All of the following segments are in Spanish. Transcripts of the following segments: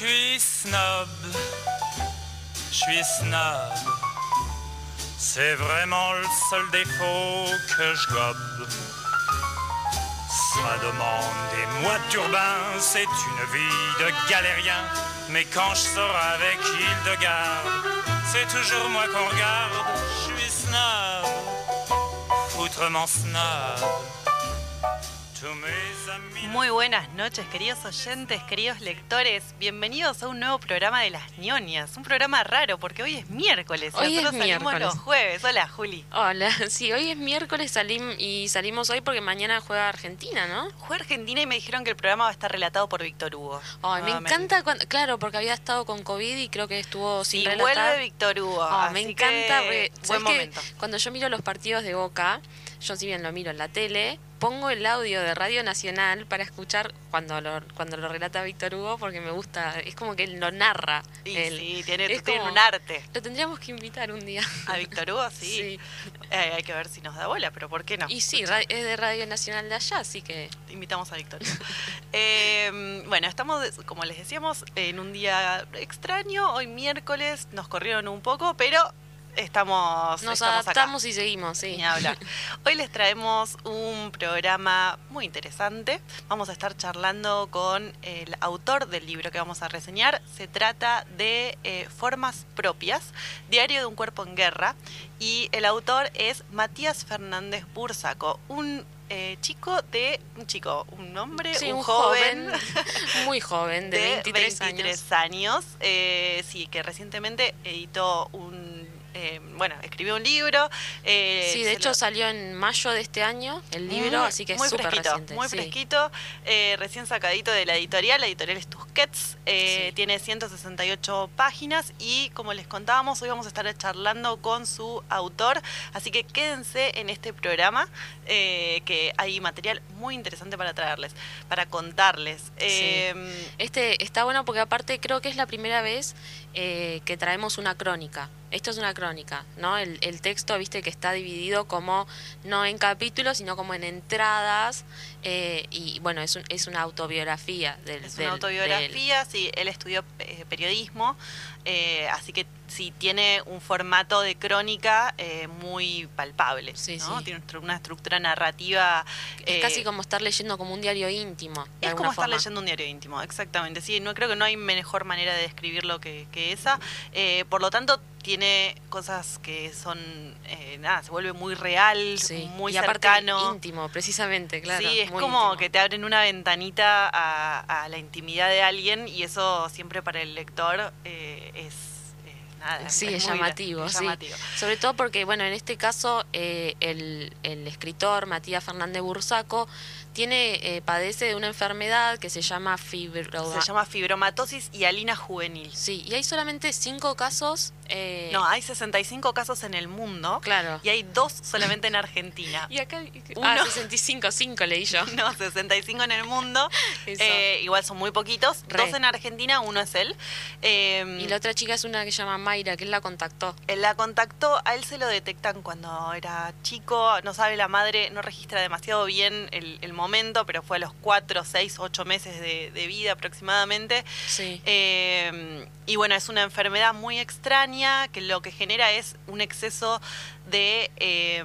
suis snob, je suis snob. C'est vraiment le seul défaut que je gobe. Ça demande des mois de c'est une vie de galérien. Mais quand je sors avec Hildegarde, c'est toujours moi qu'on regarde. Je suis snob, foutrement snob. Muy buenas noches, queridos oyentes, queridos lectores. Bienvenidos a un nuevo programa de Las ñoñas. Un programa raro porque hoy es miércoles. Hoy es Nosotros salimos miércoles. los jueves. Hola, Juli. Hola, sí, hoy es miércoles salim y salimos hoy porque mañana juega Argentina, ¿no? Fue a Argentina y me dijeron que el programa va a estar relatado por Víctor Hugo. Ay, me encanta cuando, claro, porque había estado con COVID y creo que estuvo sin Sí, relatar. vuelve Víctor Hugo. Oh, me encanta, que, porque, buen momento. Cuando yo miro los partidos de Boca, yo si bien lo miro en la tele, pongo el audio de Radio Nacional para escuchar cuando lo, cuando lo relata Víctor Hugo porque me gusta, es como que él lo narra. Y él. sí, tiene, Es tiene como- un arte. Lo tendríamos que invitar un día. A Víctor Hugo, sí. Sí. Eh, hay que ver si nos da bola, pero ¿por qué no? Y sí, es de Radio Nacional de allá, así que invitamos a Víctor. Eh, bueno, estamos, como les decíamos, en un día extraño. Hoy miércoles nos corrieron un poco, pero estamos. nos estamos acá. y seguimos, sí. Ni hablar. Hoy les traemos un programa muy interesante. Vamos a estar charlando con el autor del libro que vamos a reseñar. Se trata de eh, Formas Propias, Diario de un Cuerpo en Guerra. Y el autor es Matías Fernández Bursaco, un eh, chico de. Un chico, un hombre, Sí, un, un joven. joven, muy joven, de, 23, años. 23 años. Eh, sí, que recientemente editó un. Eh, bueno, escribió un libro. eh, Sí, de hecho lo- salió en mayo de este año el libro, muy- así que es muy súper fresquito, reciente. Muy sí. fresquito, eh, recién sacadito de la editorial, la editorial es Tusquets, Sí. tiene 168 páginas y como les contábamos, hoy vamos a estar charlando con su autor, así que quédense en este programa, que hay material muy interesante para traerles, para contarles. Este está bueno porque aparte creo que es la primera vez eh, que traemos una crónica. Esto es una crónica, ¿no? El, el texto, viste, que está dividido como no en capítulos, sino como en entradas. Eh, y bueno, es, un- es una autobiografía del. Es del- una autobiografía, sí, él estudió eh, periodismo, eh, así que sí tiene un formato de crónica eh, muy palpable, Sí, ¿no? sí. Tiene una estructura narrativa... del- es eh, casi como estar leyendo como un diario íntimo. de Es como estar leyendo un diario íntimo, exactamente. Sí, no creo que no hay mejor manera de describirlo que, que esa. Eh, por lo tanto, tiene cosas que son, eh, nada, se vuelve muy real, Sí, muy y aparte cercano. íntimo, precisamente, claro. sí, es muy como íntimo. que te abren una ventanita a, a la intimidad de alguien y eso siempre para el lector eh, es, eh, nada, Sí, es, llamativo, es sí. llamativo. Sobre todo porque, bueno, en este caso, eh, el, el escritor Matías Fernández Bursaco tiene, eh, padece de una enfermedad que se llama fibroma. Se llama fibromatosis y alina juvenil. Sí, y hay solamente cinco casos. Eh, No, hay 65 casos en el mundo claro. y hay dos solamente en Argentina. Y acá, Uno. ah, 65, 5 leí yo. No, 65 en el mundo. Eh, igual son muy poquitos. Re. Dos en Argentina, uno es él. Eh, Y la otra chica es una que se llama Mayra, que él la contactó. él la contactó, a él se lo detectan cuando era chico, no sabe la madre, no registra demasiado bien el, el momento, pero fue a los 4, 6, 8 meses de, de vida aproximadamente. Sí. Eh, y bueno, es una enfermedad muy extraña que lo que genera es un exceso de... eh,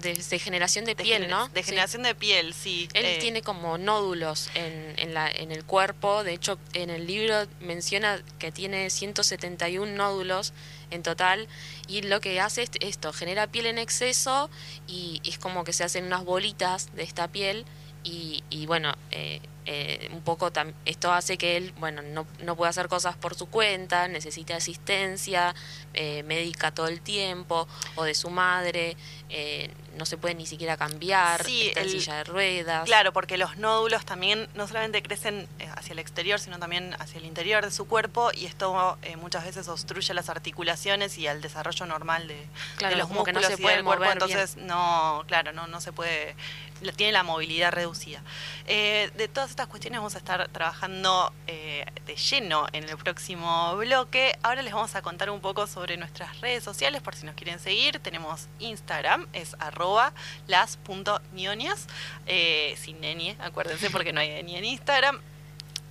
De, de generación de de piel, gener- ¿no? De Sí. generación de piel, sí. Él Eh, tiene como nódulos en, en, la, en el cuerpo. De hecho, en el libro menciona que tiene 171 nódulos en total. Y lo que hace es esto, genera piel en exceso y es como que se hacen unas bolitas de esta piel. Y, y bueno, eh, eh, un poco esto hace que él, bueno, no, no pueda hacer cosas por su cuenta, necesita asistencia eh, médica todo el tiempo, o de su madre, eh, no se puede ni siquiera cambiar, Sí, está en el- silla de ruedas. Claro, porque los nódulos también no solamente crecen hacia el exterior, sino también hacia el interior de su cuerpo y esto muchas veces obstruye las articulaciones y el desarrollo normal de, Claro, de los como que no músculos se y puede del cuerpo. bien. Entonces, no, claro, no, no se puede, tiene la movilidad reducida. Eh, de todas estas cuestiones vamos a estar trabajando eh, de lleno en el próximo bloque. Ahora les vamos a contar un poco sobre nuestras redes sociales por si nos quieren seguir. Tenemos Instagram, es arroba las.nionias, eh, sin nenie, acuérdense porque no hay ni en Instagram.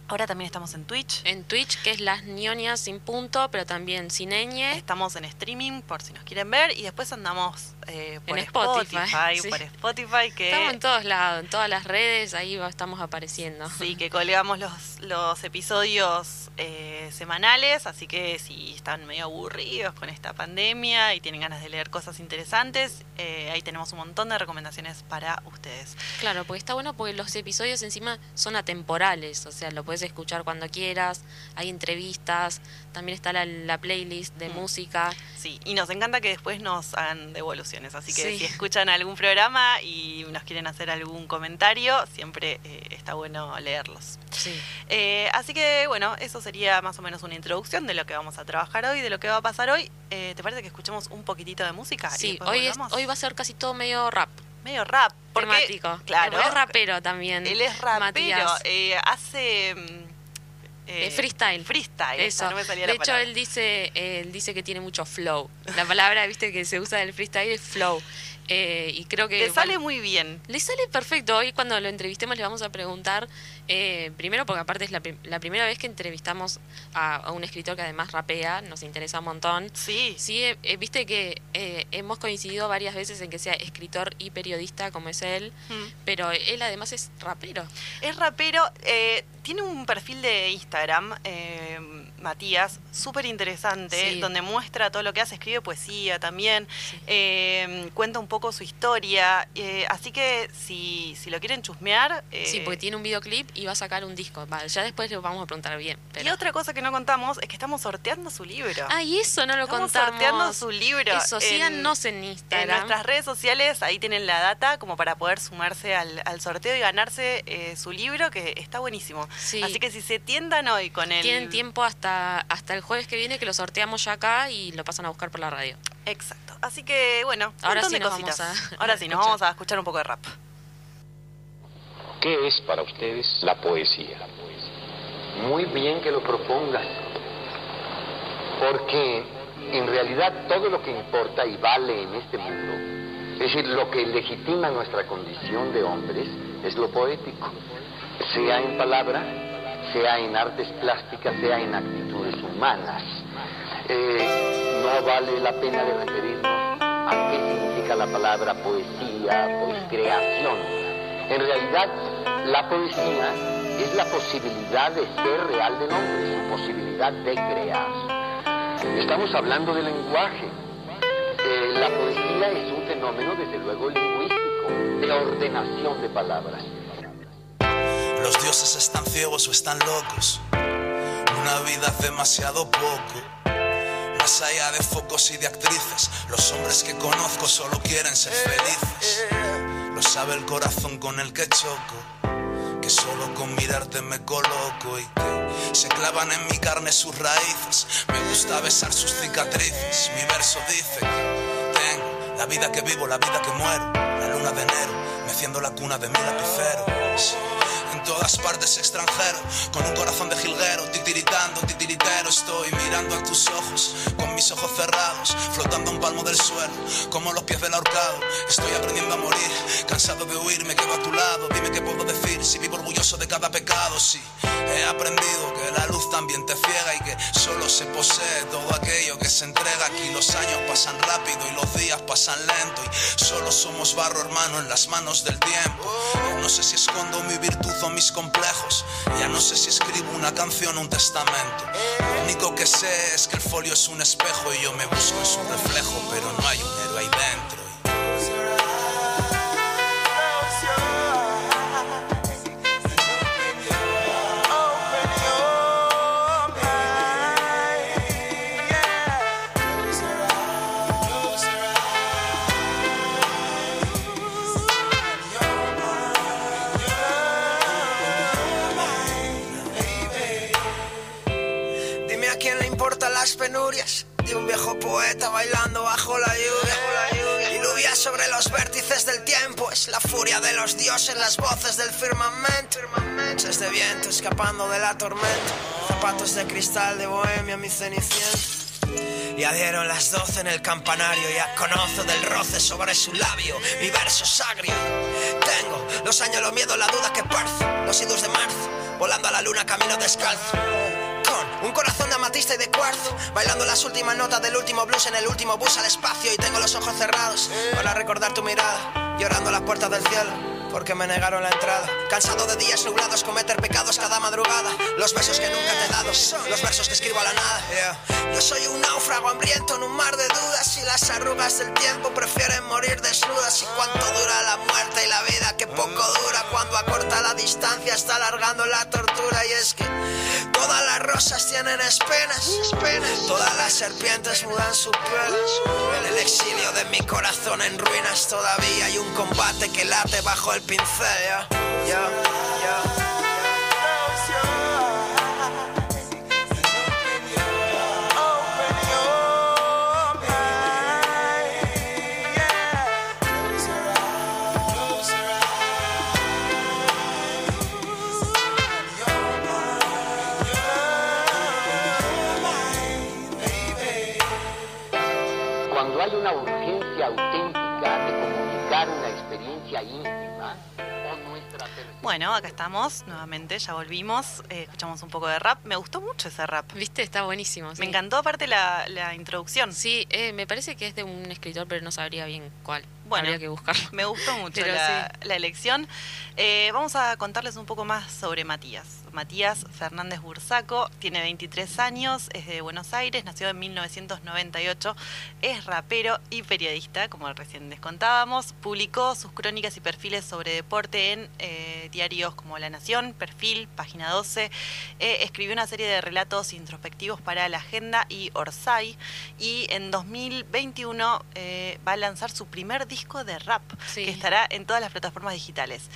Ahora también estamos en Twitch. En Twitch, que es las ñoñas sin punto, pero también sin ñ. Estamos en streaming por si nos quieren ver. Y después andamos eh, por En Spotify, Spotify, sí. por Spotify que Estamos en todos lados, en todas las redes, ahí estamos apareciendo. Sí, que colgamos los, los episodios eh, semanales, así que si están medio aburridos con esta pandemia y tienen ganas de leer cosas interesantes, eh, ahí tenemos un montón de recomendaciones para ustedes. Claro, porque está bueno porque los episodios encima son atemporales, o sea, lo puedes escuchar cuando quieras, hay entrevistas, también está la, la playlist de Mm. música. Sí, y nos encanta que después nos hagan devoluciones, así que Sí. si escuchan algún programa y nos quieren hacer algún comentario, siempre eh, está bueno leerlos. Sí. Eh, así que bueno, eso sería más o menos una introducción de lo que vamos a trabajar hoy, de lo que va a pasar hoy. Eh, ¿Te parece que escuchemos un poquitito de música? Sí, hoy, es- hoy va a ser casi todo medio rap, medio rap. Porque, temático. Claro. Es rapero también. Él es rapero. Eh, hace. mm, Eh, freestyle. Freestyle. Eso. esa, no me salía de la hecho, él dice, eh, él dice que tiene mucho flow. La palabra, viste, que se usa del freestyle es flow. Eh, y creo que Le sale bueno, muy bien. le sale perfecto. Hoy cuando lo entrevistemos le vamos a preguntar, eh, primero porque aparte es la, prim- la primera vez que entrevistamos a, a un escritor que además rapea, nos interesa un montón. Sí. Sí, eh, viste que hemos coincidido varias veces en que sea escritor y periodista como es él, Mm. pero él además es rapero. Es rapero, eh, tiene un perfil de Instagram, Matías, súper interesante, Sí. donde muestra todo lo que hace, escribe poesía también, Sí. eh, cuenta un poco su historia, eh, así que si, si lo quieren chusmear... eh, Sí, porque tiene un videoclip y va a sacar un disco. Ya después le vamos a preguntar bien. Pero... Y otra cosa que no contamos es que estamos sorteando su libro. Ah, y eso no lo estamos contamos. sorteando su libro. Eso, en- síganos en En Instagram. nuestras redes sociales, ahí tienen la data como para poder sumarse al, al sorteo y ganarse eh, su libro, que está buenísimo. Sí. Así que si se tiendan hoy con el... Tienen tiempo hasta, hasta el jueves que viene que lo sorteamos ya acá y lo pasan a buscar por la radio. Exacto. Así que, bueno, Ahora sí nos cositas. vamos a- Ahora sí, nos escuchar. vamos a escuchar un poco de rap. ¿Qué es para ustedes la poesía? Muy bien que lo propongas, porque en realidad todo lo que importa y vale en este mundo, es decir, lo que legitima nuestra condición de hombres, es lo poético, sea en palabra, sea en artes plásticas, sea en actitudes humanas. Eh, no vale la pena de referirnos a qué significa la palabra poesía, pues creación. En realidad, la poesía es la posibilidad de ser real del hombre, su posibilidad de crear. Estamos hablando de lenguaje. Eh, la poesía es un fenómeno, desde luego, lingüístico, de ordenación de palabras. Los dioses están ciegos o están locos. Una vida es demasiado poco. Más allá de focos y de actrices, los hombres que conozco solo quieren ser felices. Lo sabe el corazón con el que choco. Que solo con mirarte me coloco y que se clavan en mi carne sus raíces. Me gusta besar sus cicatrices. Mi verso dice que tengo la vida que vivo, la vida que muero. La luna de enero, meciendo la cuna de mi lapicero. En todas partes extranjero, con un corazón de jilguero, titiritando, titiritero. Estoy mirando a tus ojos, con mis ojos cerrados, flotando un palmo del suelo, como los pies del ahorcado. Estoy aprendiendo a morir, cansado de huir, me quedo a tu lado. Dime qué puedo decir, si vivo orgulloso de cada pecado. Sí, he aprendido que la luz también te ciega y que solo se posee todo aquello que se entrega. Aquí los años pasan rápido y los días pasan lento y solo somos barro, hermano, en las manos del tiempo. No sé si escondo mi virtud mis complejos. Ya no sé si escribo una canción o un testamento. Lo único que sé es que el folio es un espejo y yo me busco en su reflejo, pero no hay un furia de los dioses, las voces del firmamento. Manchas de viento escapando de la tormenta, zapatos de cristal de bohemia, mi cenicienta. Ya dieron las doce en el campanario, ya conozco del roce sobre su labio, mi verso sagrio. Tengo los años, los miedos, la duda que parzo, los idus de marzo. volando a la luna camino descalzo. Con un corazón de amatista y de cuarzo, bailando las últimas notas del último blues en el último bus al espacio y tengo los ojos cerrados para recordar tu mirada, llorando a las puertas del cielo porque me negaron la entrada. Cansado de días nublados, cometer pecados cada madrugada. Los besos que nunca te he dado, los versos que escribo a la nada. Yo soy un náufrago hambriento en un mar de dudas y las arrugas del tiempo prefieren morir desnudas. Y cuánto dura la muerte y la vida, que poco dura cuando acorta la distancia, está alargando la tortura. Y es que todas las rosas tienen espinas, espinas. todas las serpientes mudan su piel. En el exilio de mi corazón en ruinas todavía hay un combate que late bajo el pincel, ya, ya, Bueno, acá estamos nuevamente, ya volvimos, eh, escuchamos un poco de rap. Me gustó mucho ese rap. ¿Viste? Está buenísimo. sí. Me encantó aparte la, la introducción. Sí, eh, me parece que es de un escritor, pero no sabría bien cuál. Bueno, Habría que buscarlo. Me gustó mucho la, la elección. Eh, vamos a contarles un poco más sobre Matías. Matías Fernández Bursaco tiene 23 años, es de Buenos Aires, nació en 1998, es rapero y periodista, como recién les contábamos. Publicó sus crónicas y perfiles sobre deporte en eh, diarios como La Nación, Perfil, Página 12. Eh, escribió una serie de relatos introspectivos para La Agenda y Orsay. Y en 2021 eh, va a lanzar su primer disco de rap, Sí. que estará en todas las plataformas digitales.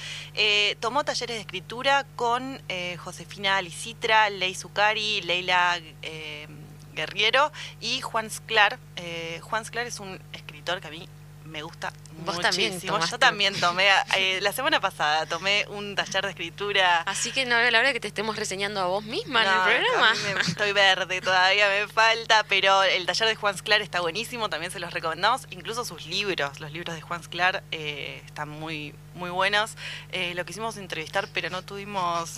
Tomó talleres de escritura con eh, Josefina Alicitra, Ley Zucari, Leila eh, Guerriero y Juan Sclar. Eh, Juan Sclar es un escritor que a mí me gusta Vos muchísimo. también Yo también tomé, eh, la semana pasada tomé un taller de escritura. Así que no veo la hora de que te estemos reseñando a vos misma No, en el programa. me- estoy verde, todavía me falta, pero el taller de Juan Sclar está buenísimo, también se los recomendamos. Incluso sus libros, los libros de Juan Sclar eh, están muy, muy buenos. Eh, lo quisimos entrevistar, pero no tuvimos.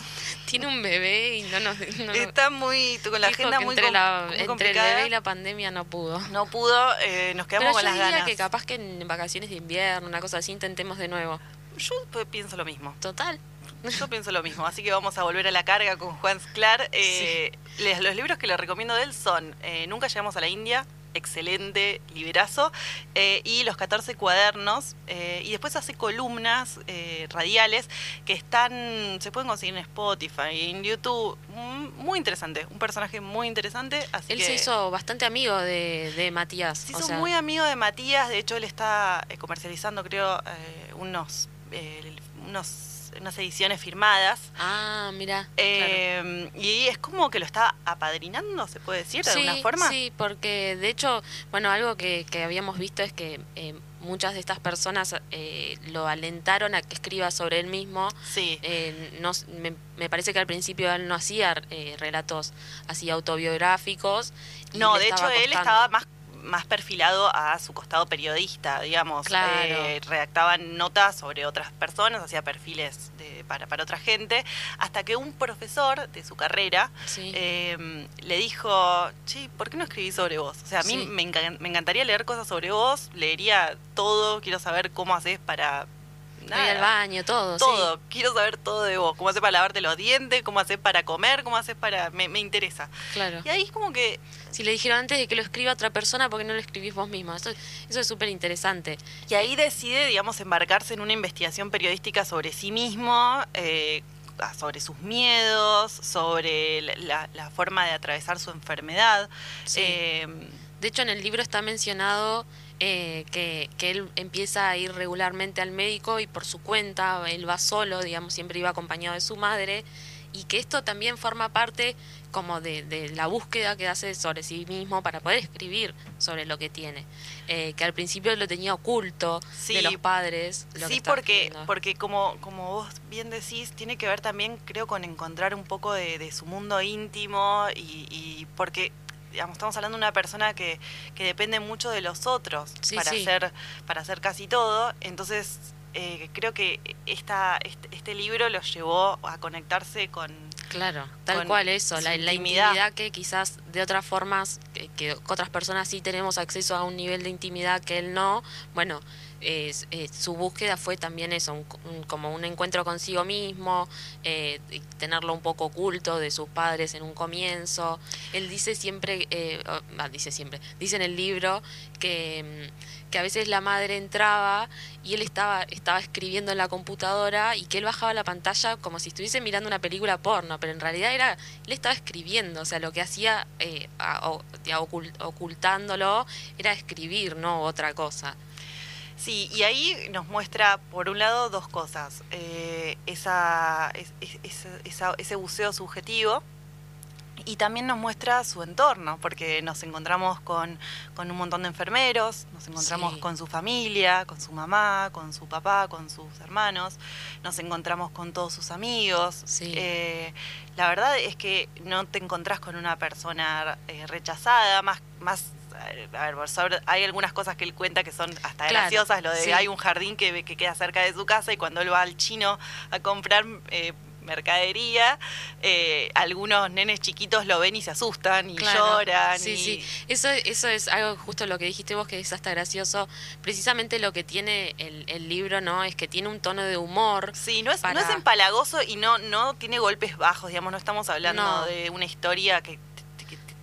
Tiene un bebé y no nos. no Está muy. con la agenda muy, entre, com- la- muy entre el complicada. bebé y la pandemia no pudo. No pudo, eh, nos quedamos Pero con yo las diría ganas. que capaz que en vacaciones de invierno, una cosa así, intentemos de nuevo. Yo pienso lo mismo. Total. Yo pienso lo mismo, así que vamos a volver a la carga con Juan Sclar. Eh, les- los libros que le recomiendo de él son eh, Nunca llegamos a la India, excelente liberazo, eh, y Los 14 cuadernos, eh, y después hace columnas eh, radiales que están, se pueden conseguir en Spotify, en YouTube, Mm, muy interesante, un personaje muy interesante. Así Él que se hizo bastante amigo de, de Matías. se o hizo sea, muy amigo de Matías, de hecho él está eh, comercializando creo eh, unos, unos unas ediciones firmadas. Ah, mira. Eh, Y es como que lo está apadrinando, se puede decir, de alguna forma. Sí, porque de hecho, bueno, algo que, que habíamos visto es que eh, muchas de estas personas eh, lo alentaron a que escriba sobre él mismo. Sí. Eh, no, me, me parece que al principio él no hacía eh, relatos así autobiográficos. No, de hecho estaba él costando. estaba más más perfilado a su costado periodista, digamos. Claro. Eh, redactaban notas sobre otras personas, hacía perfiles de- para, para otra gente, hasta que un profesor de su carrera Sí. eh, le dijo, che, ¿por qué no escribís sobre vos? O sea, a mí Sí. me, me encantaría leer cosas sobre vos, leería todo, quiero saber cómo haces para... Para ir al nada, baño, todo. sí. todo, quiero saber todo de vos, cómo haces para lavarte los dientes, cómo haces para comer, cómo haces para... Me, me interesa. Claro. Y ahí es como que Si le dijeron antes de que lo escriba otra persona, ¿por qué no lo escribís vos mismo? Eso, eso es súper interesante. Y ahí decide, digamos, embarcarse en una investigación periodística sobre sí mismo, eh, ah, sobre sus miedos, sobre la, la- la forma de atravesar su enfermedad. Sí. Eh, De hecho, en el libro está mencionado eh, que, que él empieza a ir regularmente al médico y por su cuenta, él va solo, digamos, siempre iba acompañado de su madre, y que esto también forma parte como de, de la búsqueda que hace sobre sí mismo para poder escribir sobre lo que tiene. Eh, que al principio lo tenía oculto Sí. de los padres. lo sí, porque, porque como, como vos bien decís, tiene que ver también, creo, con encontrar un poco de, de su mundo íntimo y, y porque, digamos, estamos hablando de una persona que, que depende mucho de los otros Sí, para, sí. Hacer, para hacer casi todo. Entonces, eh, creo que esta, este, este libro lo llevó a conectarse con, Claro, tal con cual eso, la intimidad. intimidad que quizás de otras formas, que, que otras personas sí tenemos acceso a un nivel de intimidad que él no, bueno, eh, su búsqueda fue también eso, un- un- como un encuentro consigo mismo, eh, tenerlo un poco oculto de sus padres en un comienzo. Él dice siempre, eh, ah, dice siempre, dice en el libro que, mm, que a veces la madre entraba y él estaba, estaba escribiendo en la computadora y que él bajaba la pantalla como si estuviese mirando una película porno, pero en realidad era, él estaba escribiendo, o sea, lo que hacía eh, a- ocultándolo era escribir, no otra cosa. Sí, y ahí nos muestra, por un lado, dos cosas. Eh, esa, es- es- esa- ese buceo subjetivo y también nos muestra su entorno, porque nos encontramos con, con un montón de enfermeros, nos encontramos Sí. con su familia, con su mamá, con su papá, con sus hermanos, nos encontramos con todos sus amigos. Sí. Eh, la verdad es que no te encontrás con una persona eh, rechazada, más, más a ver, por sobre- hay algunas cosas que él cuenta que son hasta Claro, graciosas, lo de sí. hay un jardín que, que queda cerca de su casa y cuando él va al chino a comprar eh, mercadería, eh, algunos nenes chiquitos lo ven y se asustan y Claro. lloran. Sí, y- sí. Eso, eso es algo justo lo que dijiste vos, que es hasta gracioso. Precisamente lo que tiene el, el libro, ¿no? Es que tiene un tono de humor. Sí, no es, no es empalagoso y no, no tiene golpes bajos, digamos, no estamos hablando No. de una historia que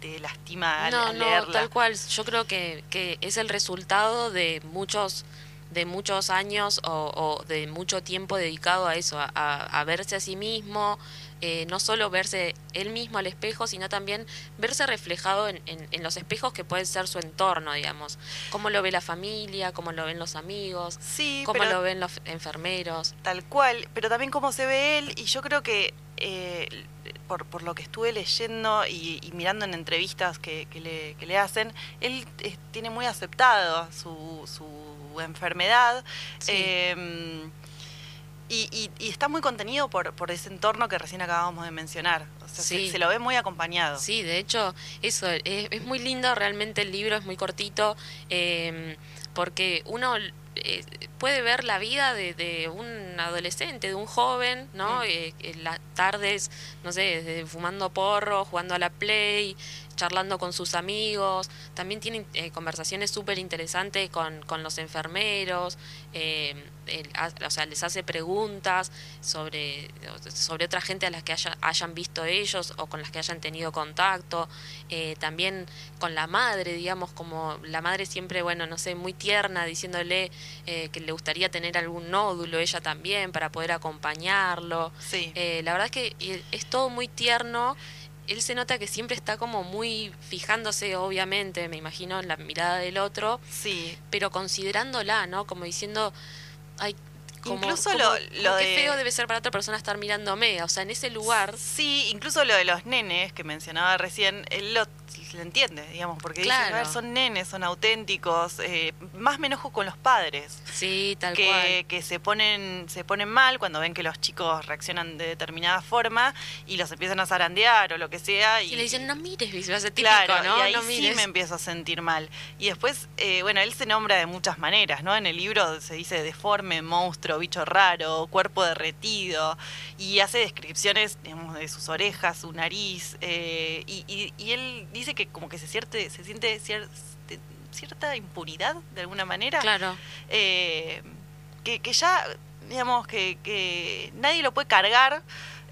te, lastima No, al no, tal cual. Yo creo que, que es el resultado de muchos de muchos años o, o de mucho tiempo dedicado a eso, a verse a sí mismo, eh, no solo verse él mismo al espejo, sino también verse reflejado en, en- en los espejos que puede ser su entorno, digamos. Cómo lo ve la familia, cómo lo ven los amigos, Sí, cómo lo ven los enfermeros. Tal cual, pero también cómo se ve él, y yo creo que eh, por, por lo que estuve leyendo y, y mirando en entrevistas que, que le, que le hacen, él eh, tiene muy aceptado su, su enfermedad. Sí. Y, y- y está muy contenido por, por ese entorno que recién acabamos de mencionar. O sea, se- Sí. se, lo ve muy acompañado. Sí, de hecho, eso es, es muy lindo, realmente el libro es muy cortito, eh, porque uno eh, puede ver la vida de, de un adolescente, de un joven, ¿no? Mm. Eh, en las tardes, no sé, fumando porro, jugando a la play, charlando con sus amigos, también tienen eh, conversaciones súper interesantes con, con los enfermeros, eh, o sea, les hace preguntas sobre, sobre otra gente a las que haya- hayan visto ellos o con las que hayan tenido contacto, eh, también con la madre, digamos, como la madre siempre, bueno, no sé, muy tierna, diciéndole eh, que le gustaría tener algún nódulo, ella también, para poder acompañarlo. Sí. La verdad es que es todo muy tierno. Él se nota que siempre está como muy fijándose, obviamente, me imagino, en la mirada del otro, sí. pero considerándola, ¿no? Como diciendo, ay, como, Incluso como- lo- como lo qué de- feo debe ser para otra persona estar mirándome. O sea, en ese lugar, Sí, incluso lo de los nenes que mencionaba recién, él lo, lo entiende, digamos, porque Claro. a ver, son nenes, son auténticos, eh, más me enojo con los padres. sí, tal que, cual. que se ponen se ponen mal cuando ven que los chicos reaccionan de determinada forma y los empiezan a zarandear o lo que sea y Y le dicen, no mires, ¿viste? Va a típico, Claro, ¿no? y ahí no sí mires. me empiezo a sentir mal. Y después, eh, bueno, él se nombra de muchas maneras, ¿no? En el libro se dice deforme, monstruo, bicho raro, cuerpo derretido, y hace descripciones digamos, de sus orejas, su nariz, eh, y, y- y él dice que como que se, cierte, se siente cier- cierta impunidad, de alguna manera Claro, eh, que, que ya, digamos, que, que nadie lo puede cargar.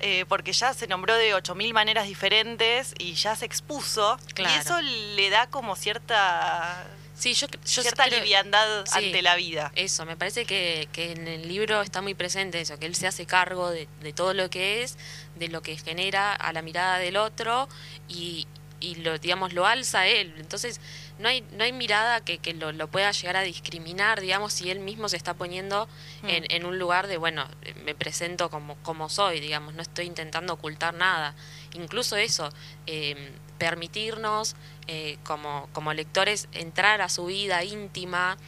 eh, porque ya se nombró de 8.000 maneras diferentes y ya se expuso. Claro. Y eso le da como cierta, sí, yo, yo cierta creo- liviandad sí. ante la vida. Eso, me parece que, que en el libro está muy presente eso, que él se hace cargo de, de todo lo que es, de lo que genera a la mirada del otro y, y lo, digamos, lo alza él. Entonces, no hay, no hay mirada que, que lo, lo pueda llegar a discriminar, digamos, si él mismo se está poniendo en, Mm. en un lugar de, bueno, me presento como, como soy, digamos, no estoy intentando ocultar nada. Incluso eso, eh, permitirnos eh, como, como lectores entrar a su vida íntima,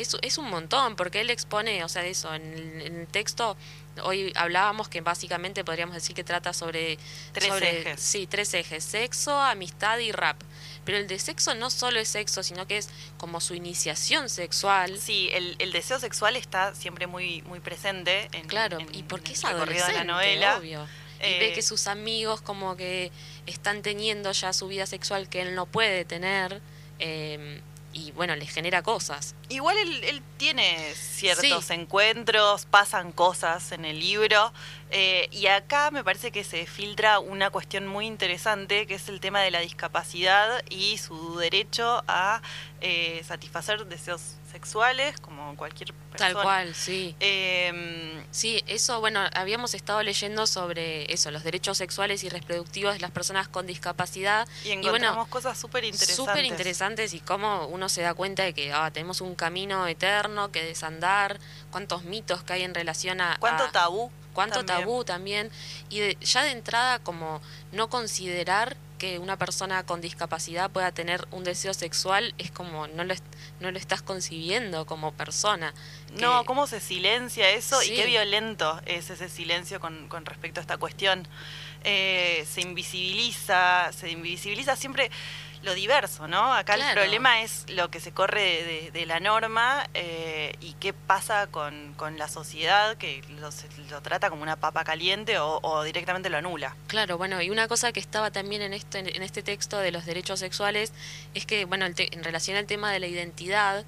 es, es un montón, porque él expone, o sea, eso, en el, en el texto, hoy hablábamos que básicamente podríamos decir que trata sobre... Tres sobre- ejes. Sí, tres ejes, sexo, amistad y rap. Pero el de sexo no solo es sexo, sino que es como su iniciación sexual. Sí, el, el deseo sexual está siempre muy, muy presente en, Claro, en- y porque en es recorrido de adolescente, la novela. obvio. y ve Eh, que sus amigos como que están teniendo ya su vida sexual que él no puede tener eh, y bueno, le genera cosas. Igual él, él tiene ciertos Sí. encuentros, pasan cosas en el libro, eh, y acá me parece que se filtra una cuestión muy interesante, que es el tema de la discapacidad y su derecho a eh, satisfacer deseos sexuales, como cualquier persona. Tal cual, sí. Eh, Sí, eso, bueno, habíamos estado leyendo sobre eso, los derechos sexuales y reproductivos de las personas con discapacidad. y bueno, encontramos cosas súper interesantes. Súper interesantes y cómo uno se da cuenta de que ah, tenemos un camino eterno que desandar, cuántos mitos que hay en relación a... ¿Cuánto a- tabú? cuánto también? tabú también. Y de- ya de entrada como no considerar que una persona con discapacidad pueda tener un deseo sexual es como no lo, no lo estás concibiendo como persona. No, cómo se silencia eso y qué violento es ese silencio con, con respecto a esta cuestión. Eh, se invisibiliza, se invisibiliza siempre lo diverso, ¿no? Acá el problema es lo que se corre de, la norma eh, y qué pasa con, con la sociedad que lo, trata como una papa caliente o, o directamente lo anula. Claro, bueno, y una cosa que estaba también en este, en este texto de los derechos sexuales es que, bueno, el te- en relación al tema de la identidad,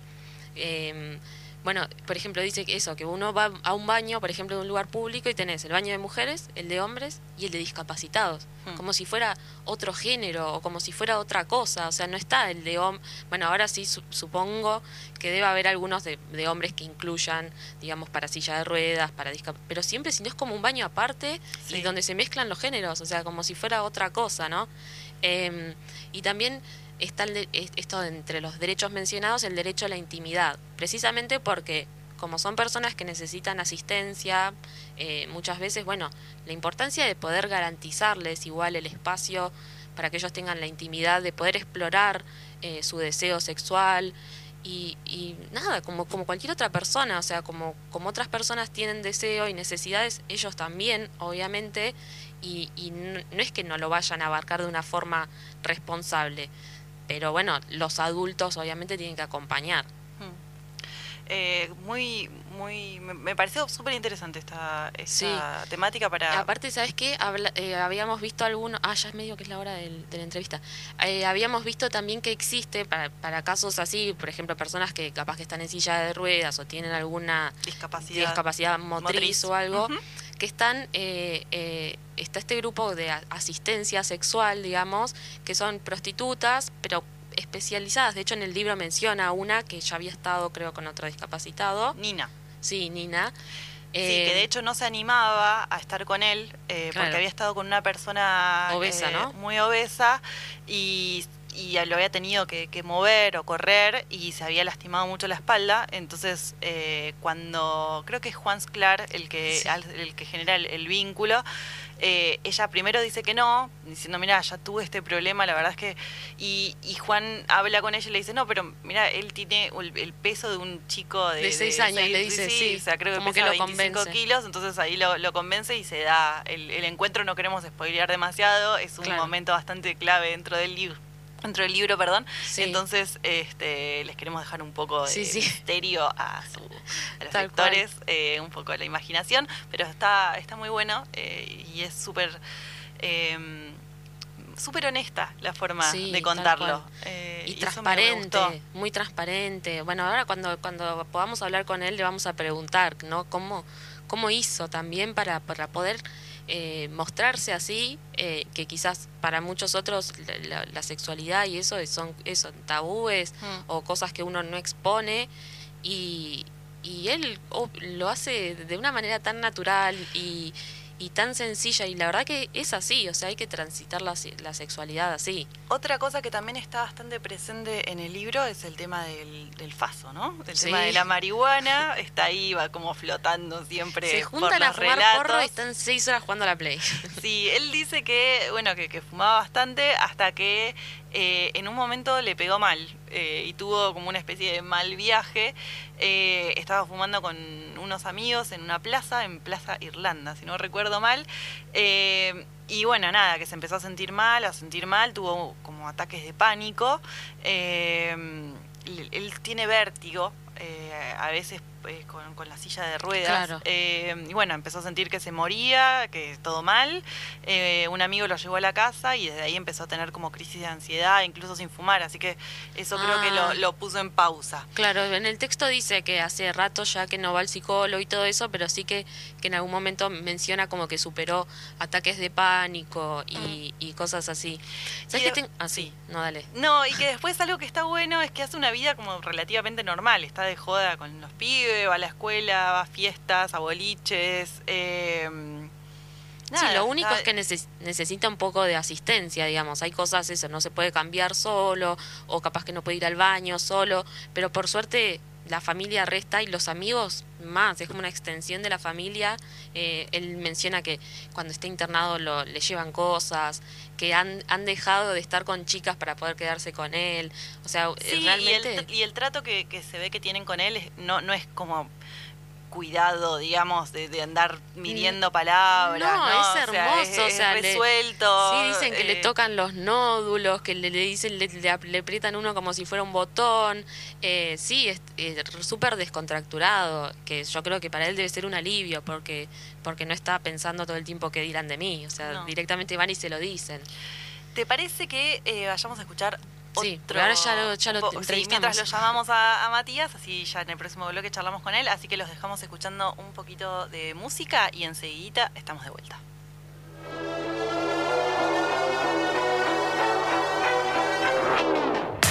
eh, bueno, por ejemplo, dice que eso, que uno va a un baño, por ejemplo, de un lugar público y tenés el baño de mujeres, el de hombres y el de discapacitados, Hmm. como si fuera otro género o como si fuera otra cosa, o sea, no está el de hombres, bueno, ahora sí su- supongo que debe haber algunos de, de hombres que incluyan, digamos, para silla de ruedas, para discap pero siempre si no es como un baño aparte Sí. y donde se mezclan los géneros, o sea, como si fuera otra cosa, ¿no? Eh, y también está el esto entre los derechos mencionados, el derecho a la intimidad, precisamente porque como son personas que necesitan asistencia, eh, muchas veces, bueno, la importancia de poder garantizarles igual el espacio para que ellos tengan la intimidad de poder explorar eh, su deseo sexual y, y nada, como, como cualquier otra persona, o sea, como, como otras personas tienen deseo y necesidades, ellos también, obviamente, y, y no, no es que no lo vayan a abarcar de una forma responsable, pero bueno, los adultos obviamente tienen que acompañar. Hmm. Eh, muy, muy, me, pareció súper interesante esta, esta temática para... Aparte, ¿sabes qué? Habla- eh, habíamos visto algunos. Ah, ya es medio que es la hora del- de la entrevista. Eh, habíamos visto también que existe para, para casos así, por ejemplo, personas que capaz que están en silla de ruedas o tienen alguna discapacidad. discapacidad motriz, Motriz. o algo, Ujú. Que están, eh, eh, está este grupo de asistencia sexual, digamos, que son prostitutas, pero especializadas. De hecho, en el libro menciona una que ya había estado, creo, con otro discapacitado. Nina. Sí, Nina. Sí, Eh, que de hecho no se animaba a estar con él eh, Claro. porque había estado con una persona Obesa, eh, ¿no? muy obesa y, y lo había tenido que, que mover o correr y se había lastimado mucho la espalda. Entonces, eh, cuando creo que es Juan Sclar el que, Sí. el que genera el, el vínculo, eh, ella primero dice que no, diciendo, mira, ya tuve este problema, la verdad es que... Y, y Juan habla con ella y le dice, no, pero mira, él tiene el, el peso de un chico de... De seis años, seis- le dice, sí, o sea, creo que como que pesa lo 25 convence. kilos, entonces ahí lo, lo convence y se da el, el encuentro, no queremos spoilear demasiado, es un Claro. momento bastante clave dentro del libro. Dentro del libro, perdón. Sí. Entonces, este, les queremos dejar un poco de Sí, sí. misterio a, su- a los Tal lectores, eh, un poco de la imaginación, pero está, está muy bueno eh, y es súper eh, súper honesta la forma Sí, de contarlo. Eh, y me transparente, muy transparente. Bueno, ahora cuando, cuando podamos hablar con él le vamos a preguntar, ¿no? ¿Cómo, cómo hizo también para, para poder eh, mostrarse así? eh, que quizás para muchos otros la, la- la sexualidad y eso son eso, tabúes Mm. o cosas que uno no expone y, y él oh, lo hace de una manera tan natural y, y tan sencilla y la verdad que es así, o sea, hay que transitar la, la sexualidad así. Otra cosa que también está bastante presente en el libro es el tema del, del faso, ¿no? El Sí. tema de la marihuana, está ahí, va como flotando siempre. Se por juntan a los fumar relatos. porro y están seis horas jugando a la Play. Sí, él dice que, bueno, que, que fumaba bastante hasta que eh, en un momento le pegó mal eh, y tuvo como una especie de mal viaje. Eh, estaba fumando con unos amigos en una plaza, en Plaza Irlanda, si no recuerdo mal. Y bueno, nada, que se empezó a sentir mal, a sentir mal, tuvo como ataques de pánico. Él, tiene vértigo, a veces eh, con, con la silla de ruedas. Claro. Eh, y bueno, empezó a sentir que se moría, que todo mal. Eh, un amigo lo llevó a la casa y desde ahí empezó a tener como crisis de ansiedad, incluso sin fumar. Así que eso creo que Ah. lo, lo puso en pausa. Claro, en el texto dice que hace rato ya que no va al psicólogo y todo eso, pero sí que, que en algún momento menciona como que superó ataques de pánico y, y cosas así. ¿Sabes Mm. Ten- Ah, sí, no, dale. No, y que después algo que está bueno es que hace una vida como relativamente normal. Está de joda con los pibes, va a la escuela, va a fiestas, a boliches. eh, sí, lo único está- es que neces- necesita un poco de asistencia, digamos. Hay cosas, eso, no se puede cambiar solo, o capaz que no puede ir al baño solo, pero por suerte la familia resta y los amigos más, es como una extensión de la familia. Eh, él menciona que cuando está internado lo, le llevan cosas, que han, han dejado de estar con chicas para poder quedarse con él. O sea, y realmente... el, y el trato que, que se ve que tienen con él es- no, no es como cuidado, digamos, de, de andar midiendo palabras. No, No, es O sea, hermoso, es, o sea, es le- resuelto. Sí, dicen que le eh, tocan los nódulos, que le, le dicen, le, le ap- le aprietan uno como si fuera un botón. Eh, sí, es súper descontracturado, que yo creo que para él debe ser un alivio, porque porque no está pensando todo el tiempo que dirán de mí. O sea, No. directamente van y se lo dicen. ¿Te parece que eh, vayamos a escuchar Sí, otro... ahora ya lo- ya lo sí, mientras lo llamamos a, a Matías, así ya en el próximo bloque charlamos con él, así que los dejamos escuchando un poquito de música y enseguida estamos de vuelta.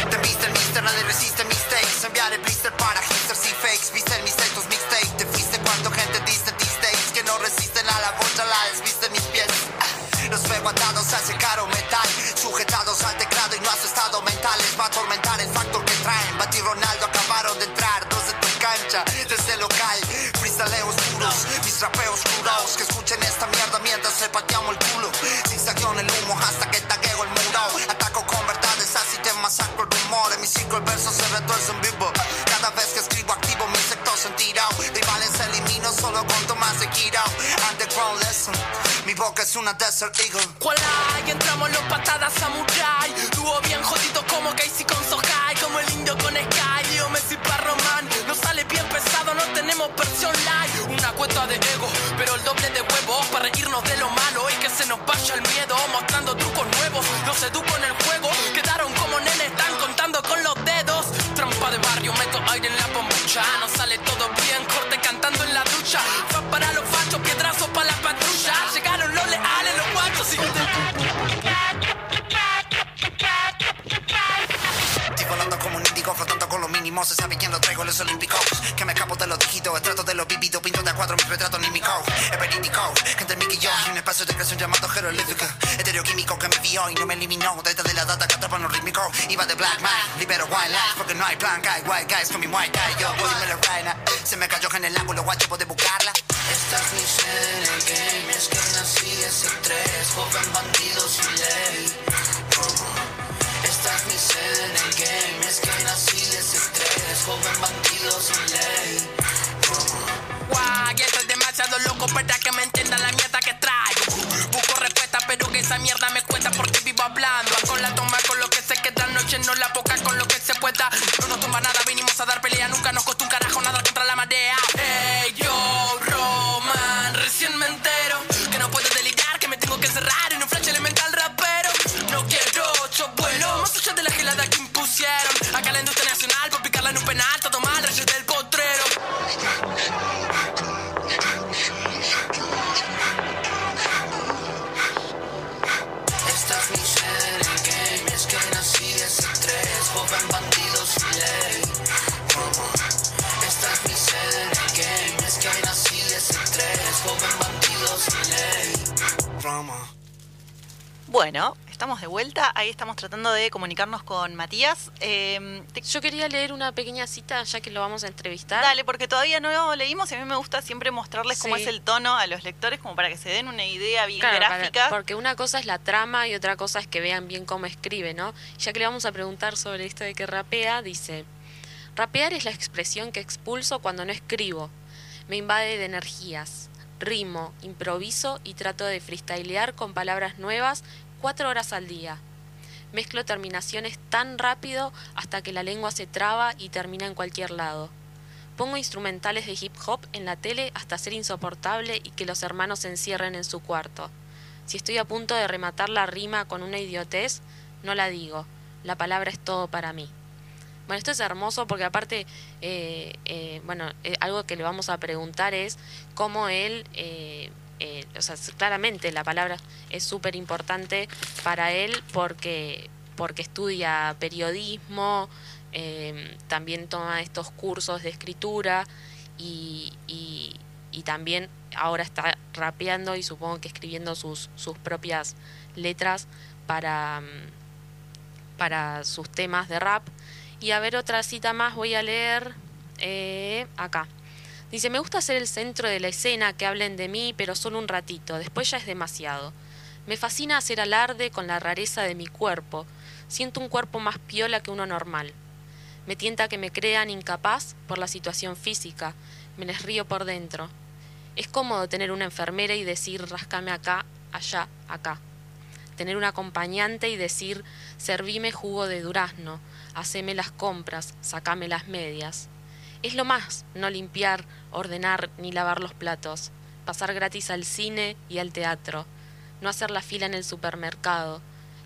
Te viste el mister, nadie resiste mistakes. Enviar el blister para hipsters y fakes. Viste el mister, tus mixtape Te fuiste cuando gente dice these days Que no resisten a la bocha, la desviste mis pies. Los veo atados a ese caro metal. Sujetados estado mental Les va a atormentar el factor que traen. Bati Ronaldo acabaron de entrar Dos de tu cancha, desde local. Freestaleos puros, mis rapeos oscuros Que escuchen esta mierda mientras le pateamos el culo. Sin saqueo el humo hasta que tagueo el muro Ataco con verdades así te masacro el rumor. En mi ciclo el verso se retuerce en vivo. Cada vez que escribo activo mis sectores en tirao Rivales elimino solo con Tomás de Kirao Underground lesson Mi boca es una desert eagle. ¿Cuál hay? Entramos los patadas samurai de ego, pero el doble de huevos Para reírnos de lo malo y que se nos vaya el miedo Mostrando trucos nuevos, los educo en el juego Quedaron como nenes, están contando con los dedos Trampa de barrio, meto aire en la bombucha No sale todo bien, corte cantando en la ducha Fue para los fachos, piedrazos para la patrulla Llegaron los leales, los guachos y... Volando como un índigo, flotando con los mínimos. Se sabe quién lo traigo, los olímpicos. Que me escapo de los dígitos, trato de los vividos. Pinto de a cuatro mis retratos anímicos. Es verídico, entre Mickey y yo hay un espacio de creación llamado jeroglífico. Estereoquímico que me vio y no me eliminó. Detrás de la data que atrapan los rítmicos. Iba de black man, libero white lies. Porque no hay plan, guy, white guys con mi white guy. Yo voy me la reina. Se me cayó en el ángulo, guacho, puede buscarla. Esta es mi el game. Es que nací de ese tres. Joven bandido sin ley. Esta es mi el game, es que nací de ese estrés, joven bandido sin demasiado loco que me entienda la mierda que traigo. Busco respuesta, pero que esa mierda me cuesta porque vivo hablando. Con la toma, con lo que se queda, noche no la boca, con lo que se pueda. Tratando de comunicarnos con Matías. Eh, te- Yo quería leer una pequeña cita, ya que lo vamos a entrevistar. Dale, porque todavía no lo leímos y a mí me gusta siempre mostrarles cómo es el tono a los lectores, como para que se den una idea bien Claro, para- gráfica. porque una cosa es la trama y otra cosa es que vean bien cómo escribe, ¿no? Ya que le vamos a preguntar sobre esto de que rapea, dice, rapear es la expresión que expulso cuando no escribo. Me invade de energías. Rimo, improviso y trato de freestylear con palabras nuevas cuatro horas al día. Mezclo terminaciones tan rápido hasta que la lengua se traba y termina en cualquier lado. Pongo instrumentales de hip hop en la tele hasta ser insoportable y que los hermanos se encierren en su cuarto. Si estoy a punto de rematar la rima con una idiotez, no la digo. La palabra es todo para mí. Bueno, esto es hermoso porque aparte, eh, eh, bueno, eh, algo que le vamos a preguntar es cómo él, o sea, claramente la palabra es súper importante para él porque, porque estudia periodismo, también toma estos cursos de escritura y, y, y, también ahora está rapeando y supongo que escribiendo sus, sus propias letras para, para sus temas de rap. Y a ver otra cita más, voy a leer eh, acá. Dice, me gusta ser el centro de la escena, que hablen de mí, pero solo un ratito, después ya es demasiado. Me fascina hacer alarde con la rareza de mi cuerpo. Siento un cuerpo más piola que uno normal. Me tienta que me crean incapaz por la situación física. Me les río por dentro. Es cómodo tener una enfermera y decir rascame acá, allá, acá. Tener un acompañante y decir servime jugo de durazno, haceme las compras, sacame las medias. Es lo más no limpiar, ordenar ni lavar los platos, pasar gratis al cine y al teatro, no hacer la fila en el supermercado,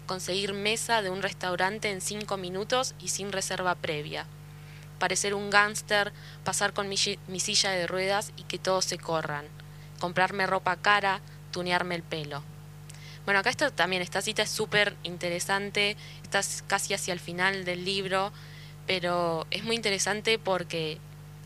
conseguir mesa de un restaurante en cinco minutos y sin reserva previa, parecer un gángster, pasar con mi, mi silla de ruedas y que todos se corran, comprarme ropa cara, tunearme el pelo. Bueno, acá esto también, esta cita es súper interesante, está casi hacia el final del libro, pero es muy interesante porque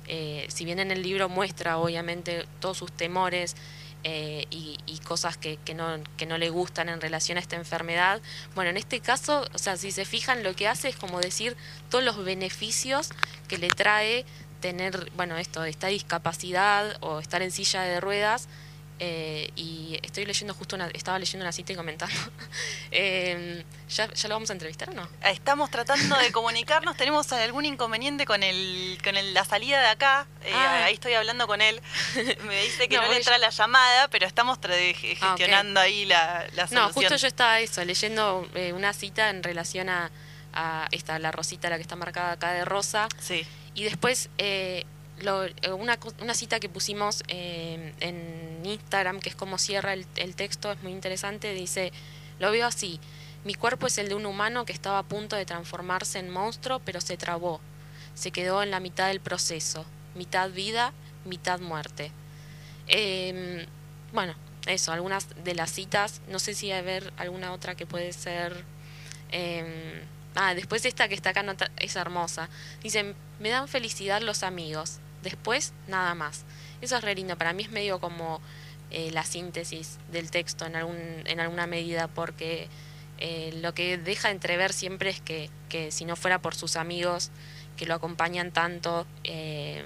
eh, si bien en el libro muestra obviamente todos sus temores eh, y, cosas que, que, no, que no le gustan en relación a esta enfermedad, bueno, en este caso, o sea, si se fijan, lo que hace es como decir todos los beneficios que le trae tener, bueno, esto, esta discapacidad o estar en silla de ruedas, eh, y estoy leyendo justo una, estaba leyendo una cita y comentando. Em, ¿ya, ¿ya, lo vamos a entrevistar o no? Estamos tratando de comunicarnos, tenemos algún inconveniente con el, con la salida de acá. Eh, ah. Ahí estoy hablando con él. Me dice que no, le entra la llamada, pero estamos ah, gestionando ahí la, la, solución. No, justo yo estaba eso, leyendo eh, una cita en relación a, a esta, la rosita, la que está marcada acá de rosa. Sí. Y después lo, una, una, cita que pusimos en Instagram, que es como cierra el, texto, es muy interesante, dice, lo veo así, mi cuerpo es el de un humano que estaba a punto de transformarse en monstruo, pero se trabó, se quedó en la mitad del proceso, mitad vida, mitad muerte. Eh, bueno, eso, algunas de las citas, no sé si hay ver alguna otra que puede ser... Eh, ah, después esta que está acá es hermosa. Dicen, me dan felicidad los amigos, después nada más. Eso es re lindo, para mí es medio como eh, la síntesis del texto en, algún, en alguna medida, porque eh, lo que deja entrever siempre es que, que, si no fuera por sus amigos que lo acompañan tanto eh,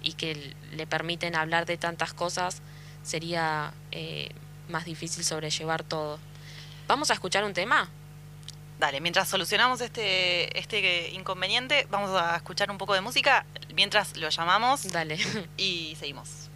y que le permiten hablar de tantas cosas, sería más difícil sobrellevar todo. ¿Vamos a escuchar un tema? Dale, mientras solucionamos este, este inconveniente, vamos a escuchar un poco de música mientras lo llamamos. Dale. Y seguimos.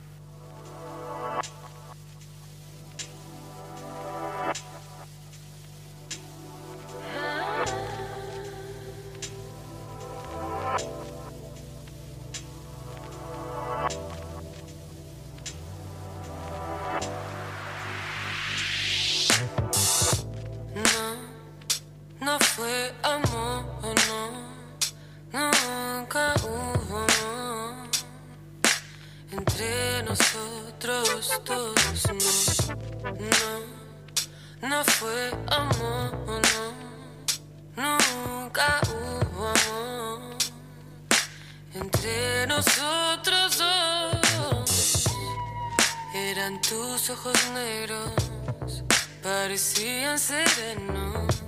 No fue amor, no. Nunca hubo amor entre nosotros dos. Eran tus ojos negros, parecían serenos.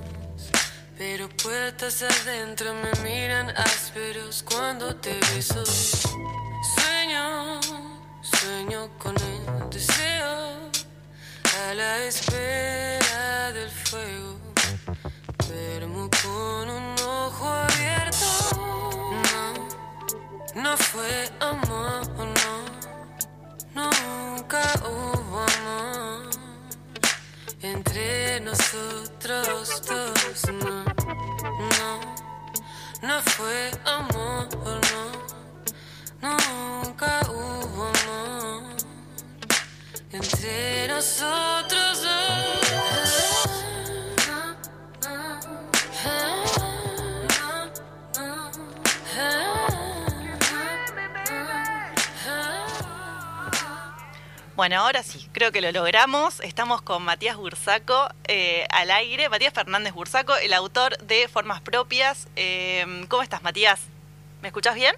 Pero puertas adentro me miran ásperos cuando te beso. Sueño, sueño con el deseo a la espera fuego. Con un ojo abierto. No, no fue amor, no. Nunca hubo amor entre nosotros dos. No, no, no fue amor, no. Nunca hubo amor entre nosotros dos. Bueno, ahora sí, creo que lo logramos. Estamos con Matías Bursaco eh, al aire. Matías Fernández Bursaco, el autor de Formas Propias. Eh, ¿Cómo estás, Matías? ¿Me escuchas bien?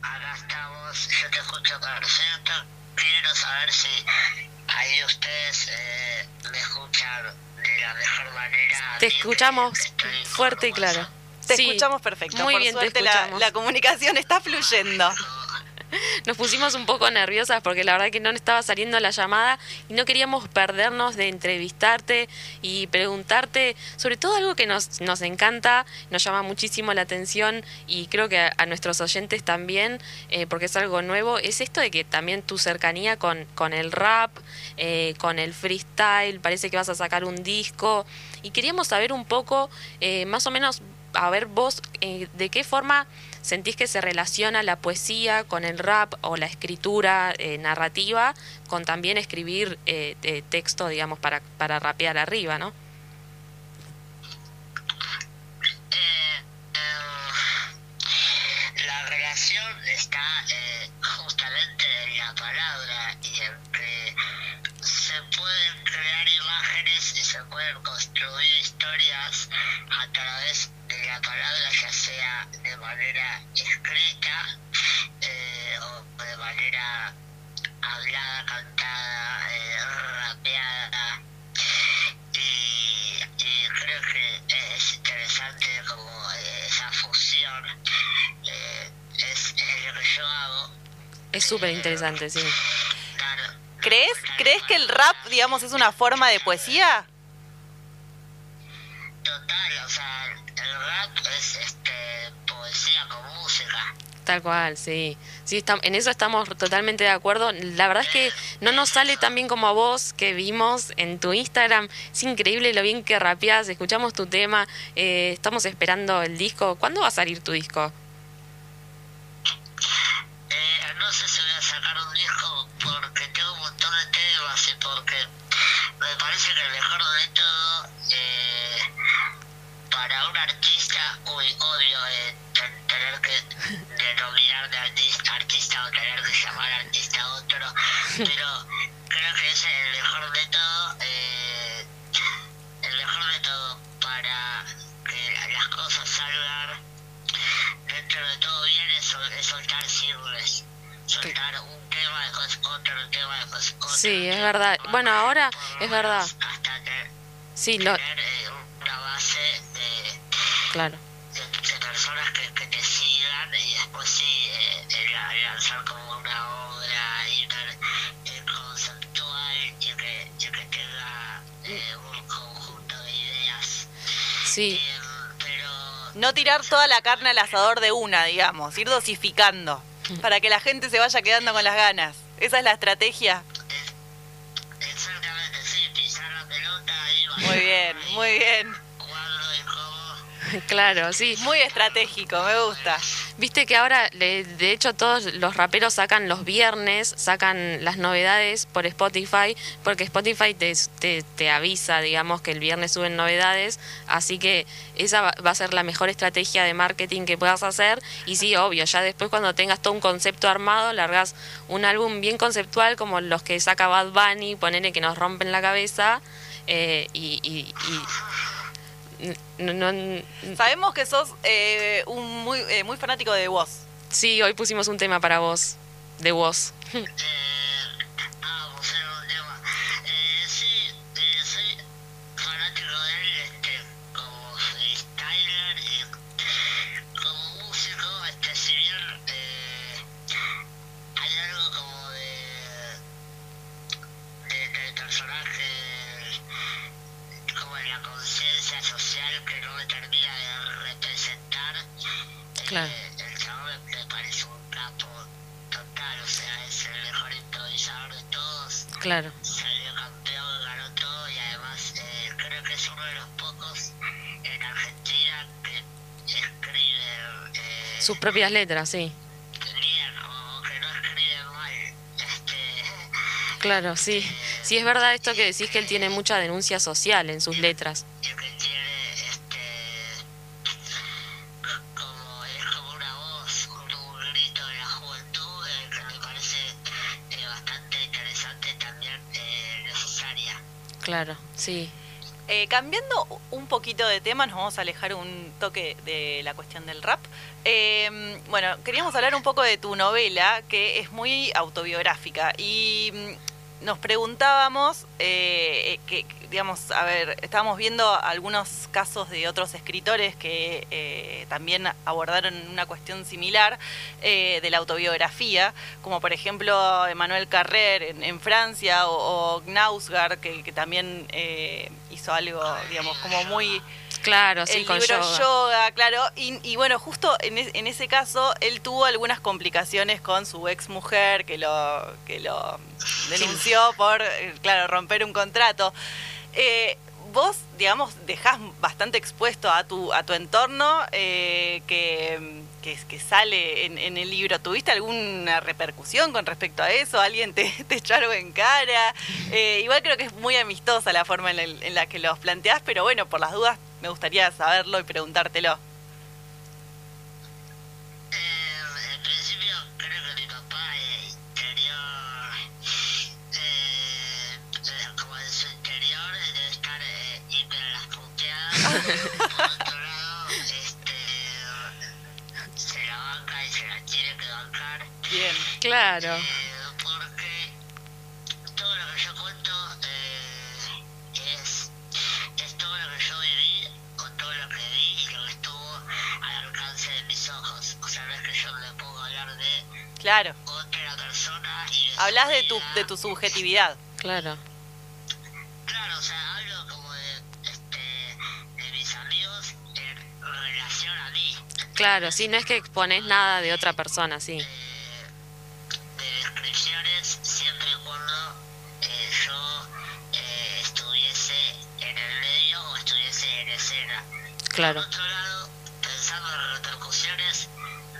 Acá estamos, yo te escucho perfecto. Quiero saber si ahí ustedes eh, me escuchan de la mejor manera. Te escuchamos fuerte y claro. Te Sí, escuchamos perfecto. Muy Por bien, te suerte la comunicación está fluyendo. Nos pusimos un poco nerviosas porque la verdad que no estaba saliendo la llamada y no queríamos perdernos de entrevistarte y preguntarte sobre todo algo que nos, nos encanta, nos llama muchísimo la atención y creo que a, nuestros oyentes también, eh, porque es algo nuevo, es esto de que también tu cercanía con, con el rap, eh, con el freestyle, parece que vas a sacar un disco y queríamos saber un poco, eh, más o menos, a ver vos, eh, de qué forma sentís que se relaciona la poesía con el rap o la escritura eh, narrativa con también escribir eh, texto, digamos, para, para rapear arriba, ¿no? La relación está eh, justamente en la palabra y en que se pueden crear imágenes y se pueden construir historias a través la palabra, ya sea de manera escrita eh, o de manera hablada, cantada, eh, rapeada. Y, y creo que es interesante como eh, esa fusión eh, es, es lo que yo hago. Es súper interesante, sí. ¿Crees, ¿Crees que el rap, digamos, es una forma de poesía? Total, o sea, el rap es este, poesía con música. Tal cual, sí. Sí, estam- en eso estamos totalmente de acuerdo. La verdad es que no nos sale tan bien como a vos que vimos en tu Instagram. Es increíble lo bien que rapeás, escuchamos tu tema, eh, estamos esperando el disco. ¿Cuándo va a salir tu disco? Eh, no sé si voy a sacar un disco porque tengo un montón de temas y porque me parece que el mejor de todo eh, para un artista, uy, odio eh, ten- tener que denominar de artista, artista o tener que llamar artista a otro, pero creo que es el mejor de todo, eh, el mejor de todo para que las cosas salgan dentro de todo bien es, sol- es soltar singles, soltar un tema, después otro tema, después otro Sí, es verdad. Bueno, ahora es verdad. hasta Sí, lo, tener, claro. de, de personas que, que te sigan y después sí eh, eh, la- lanzar como una obra hiper eh, conceptual y que, y que tenga eh, un conjunto de ideas. Sí. No tirar toda la carne al asador de una, digamos, ir dosificando para que la gente se vaya quedando con las ganas. Esa es la estrategia. Exactamente, sí, pisar la pelota y Muy bien, muy bien. Claro, sí. Muy estratégico, me gusta. Viste que ahora, de hecho, todos los raperos sacan los viernes, sacan las novedades por Spotify, porque Spotify te, te, te avisa, digamos, que el viernes suben novedades, así que esa va a ser la mejor estrategia de marketing que puedas hacer. Y sí, obvio, ya después cuando tengas todo un concepto armado, largas un álbum bien conceptual como los que saca Bad Bunny, ponele que nos rompen la cabeza, eh, y... y- y- no, no- Sabemos que sos eh, un muy, eh, muy fanático de vos. Sí, hoy pusimos un tema para vos, de vos. Claro. El chabón me parece un capo total, o sea, es el mejor improvisador de todos. Claro. Salió campeón, ganó todo y además eh, creo que es uno de los pocos en Argentina que escribe... Eh, Sus propias letras, sí. O que no escribe mal. Este, claro, sí. Eh, sí, es verdad esto que decís que él tiene mucha denuncia social en sus letras. Sí. Eh, cambiando un poquito de tema, nos vamos a alejar un toque de la cuestión del rap. Eh, bueno, queríamos hablar un poco de tu novela, que es muy autobiográfica. Y mm, nos preguntábamos, eh, que, digamos, a ver, estábamos viendo algunos casos de otros escritores que eh, también abordaron una cuestión similar eh, de la autobiografía, como por ejemplo Emmanuel Carrer en, en Francia o, o Knausgaard, que, que también eh, hizo algo, digamos, como muy Claro, sí, el con libro yoga. yoga, claro. Y, y bueno, justo en, es- en ese caso, él tuvo algunas complicaciones con su ex mujer que lo, que lo denunció por, eh, claro, romper un contrato. Eh, vos, digamos, dejás bastante expuesto a tu, a tu entorno eh, que, que, sale en, en el libro. ¿Tuviste alguna repercusión con respecto a eso? ¿Alguien te, te echó algo en cara? Eh, igual creo que es muy amistosa la forma en la, en la que los planteás, pero bueno, por las dudas me gustaría saberlo y preguntártelo. Este, se la banca y se la tiene que bancar. Bien. Claro. Eh, porque todo lo que yo cuento eh, es, es todo lo que yo viví, con todo lo que vi y lo que estuvo al alcance de mis ojos. O sea, no es que yo me pongo a hablar de Claro. otra persona y de su Hablas de tu, de tu subjetividad. Claro. Claro, sí, no es que expones nada de otra persona, sí. de descripciones siempre y cuando eh, yo eh, estuviese en el medio o estuviese en escena. Claro. Por otro lado, pensando en las repercusiones,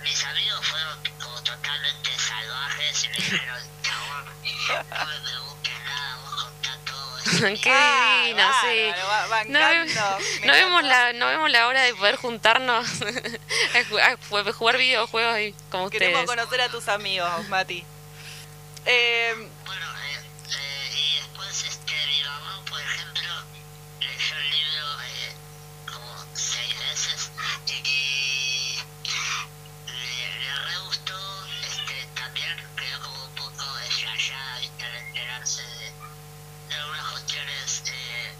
mis amigos fueron como totalmente salvajes y me dijeron, chabón, no me preguntes nada, vos contá todo. Qué Ah, divino, sí. bárbaro, va- No. Me no vemos encanta. la, no vemos la hora de poder juntarnos a ju- a ju- jugar videojuegos y como Queremos ustedes. conocer a tus amigos, Mati. Eh, Bueno, eh, eh, y después este, mi mamá, por ejemplo, leyó el libro eh, como seis veces y le, le re gustó, este, también quedó como un poco viste, al enterarse de, de algunas cuestiones eh,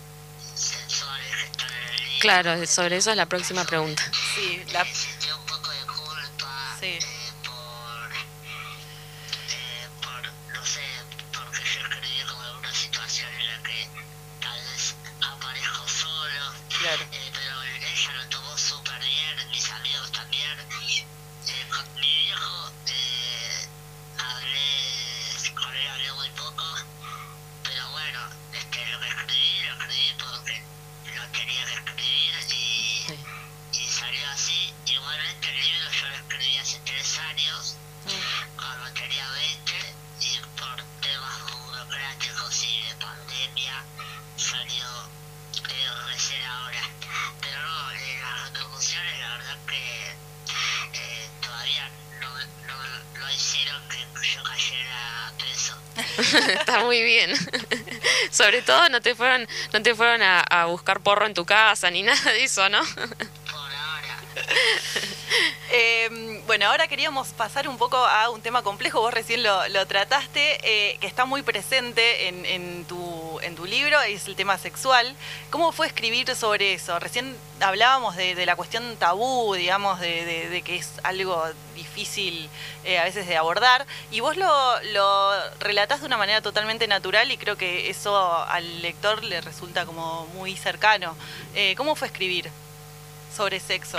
sensuales que están en el libro. Claro, sobre eso es la próxima pregunta. sí, la, te fueron, no te fueron a, a buscar porro en tu casa ni nada de eso, ¿no? Por ahora. Eh, bueno, ahora queríamos pasar un poco a un tema complejo. Vos recién lo, lo trataste, eh, que está muy presente en, en tu, en tu libro, es el tema sexual. ¿Cómo fue escribir sobre eso? Recién hablábamos de, de la cuestión tabú, digamos, de, de- de que es algo difícil eh, a veces de abordar. Y vos lo, lo relatás de una manera totalmente natural y creo que eso al lector le resulta como muy cercano. Eh, ¿Cómo fue escribir sobre sexo?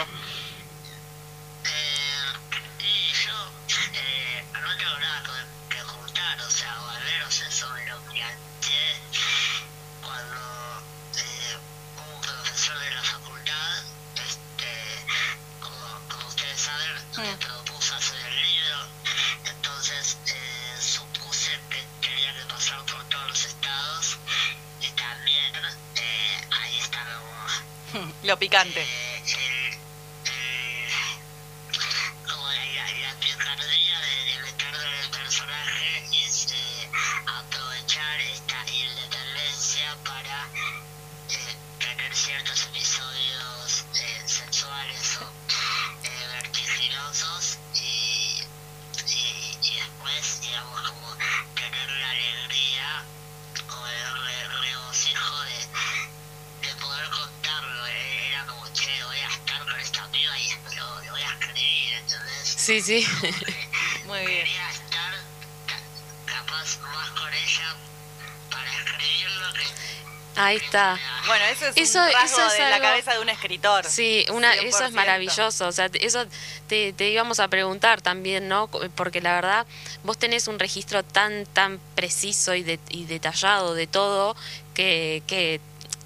Lo picante. Ahí está. Bueno, eso es Eso- un rasgo eso es de la cabeza de un escritor. Sí, una, eso es 100%. maravilloso. O sea, te- eso te, te íbamos a preguntar también, ¿no? Porque la verdad, vos tenés un registro tan, tan preciso y, de- y detallado de todo que, que,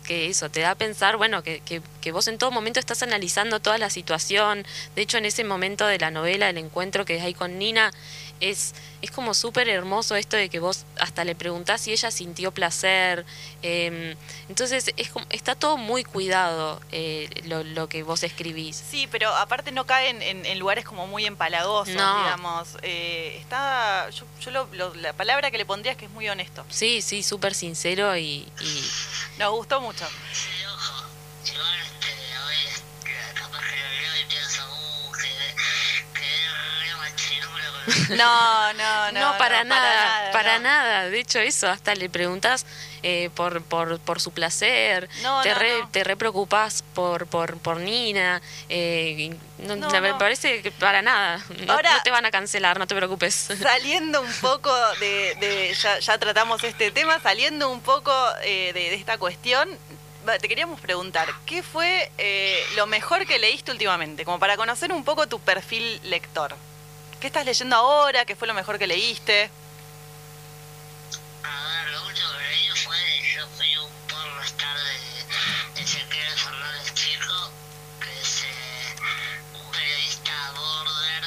que eso te da a pensar, bueno, que, que, que vos en todo momento estás analizando toda la situación. De hecho, en ese momento de la novela, el encuentro que hay con Nina, es, es como súper hermoso esto de que vos hasta le preguntás si ella sintió placer. eh, entonces, es como, está todo muy cuidado eh, lo, lo que vos escribís. Sí, pero aparte no cae en, en- en lugares como muy empalagosos, No. digamos. Eh, está, yo, yo lo- lo- la palabra que le pondría es que es muy honesto. Sí, sí, súper sincero y, y- Nos gustó mucho. No, no, no. no, para, nada, para no. nada. De hecho, eso, hasta le preguntás eh, por, por, por su placer, No, te, no, re, no. te re preocupás por, por, por Nina. eh, no, No, me no. parece que para nada. No, Ahora- no te van a cancelar, no te preocupes. Saliendo un poco de, de- ya, ya tratamos este tema, saliendo un poco eh, de, de esta cuestión, te queríamos preguntar, ¿qué fue eh, lo mejor que leíste últimamente? Como para conocer un poco tu perfil lector. ¿Qué estás leyendo ahora? ¿Qué fue lo mejor que leíste? A ver, lo último que leí fue Yo fui un pornostar de Ezequiel Fernández Chico, que es eh, un periodista border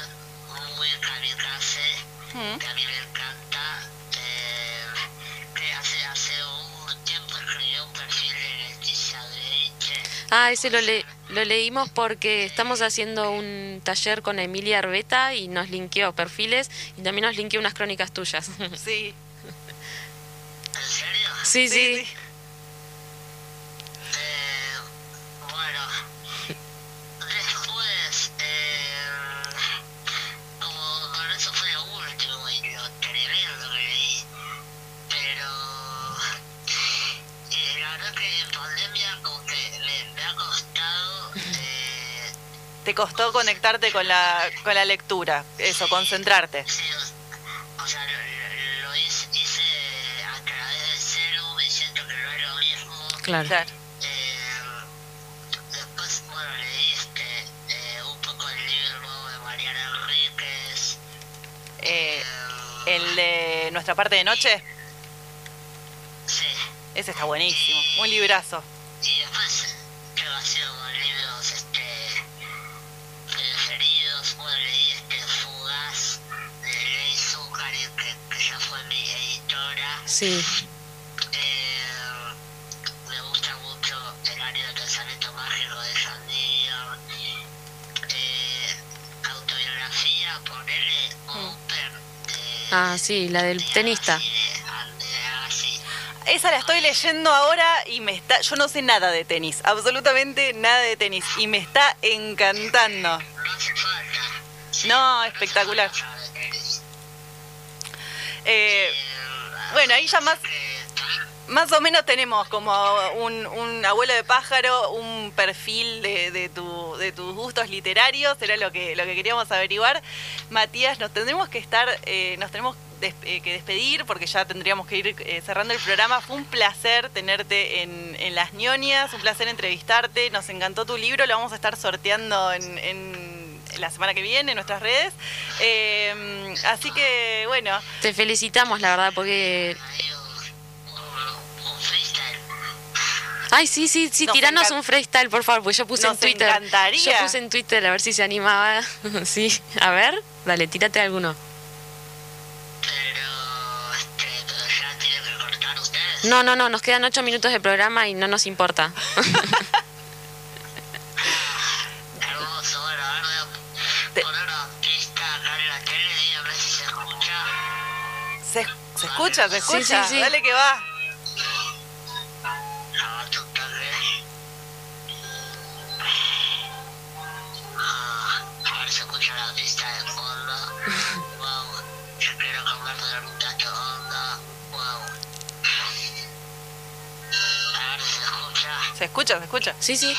muy kamikaze, Mm. que a mí Ah, ese lo, le- lo leímos porque estamos haciendo un taller con Emilia Arbeta y nos linkeó perfiles y también nos linkeó unas crónicas tuyas. Sí. ¿En serio? sí, sí. Eh, Te costó conectarte con la, con la lectura, eso, concentrarte. sí, o, o sea, lo, lo- lo hice, hice a través del celu y siento que no es lo mismo. Claro. Claro. Eh, después, bueno, leí este, eh, un poco el libro de Mariana Enríquez. Eh, el de Nuestra parte de noche, Sí, ese está buenísimo, un librazo. Sí. Eh, me gusta mucho el área de pensamiento mágico de. Eh, autobiografía, ponerle Cooper de Ah, sí, la del tenista. así. Esa la estoy leyendo ahora y me está. Yo no sé nada de tenis, absolutamente nada de tenis. Y me está encantando. No espectacular. Eh, bueno, ahí ya más, más o menos tenemos como un, un abuelo de pájaro, un perfil de, de, tu, de tus gustos literarios, era lo que, lo que queríamos averiguar. Matías, nos tendremos que estar, eh, nos tenemos des- eh, que despedir porque ya tendríamos que ir eh, cerrando el programa. Fue un placer tenerte en, en Las ñoñas, un placer entrevistarte, nos encantó tu libro, lo vamos a estar sorteando en... en la semana que viene en nuestras redes. Eh, así que, bueno, Te felicitamos, la verdad, porque... Ay, sí, sí, sí, Nos tiranos un freestyle, por favor, porque yo puse Nos en Twitter. encantaría. Yo puse en Twitter a ver si se animaba. sí, a ver, dale, tírate alguno. Pero, pero ya tienen que cortar ustedes. No, no, no, nos quedan ocho minutos de programa y no nos importa. Este- se, se escucha, se escucha. Sí, sí, sí. Dale que va. Se escucha, se escucha. Sí, sí.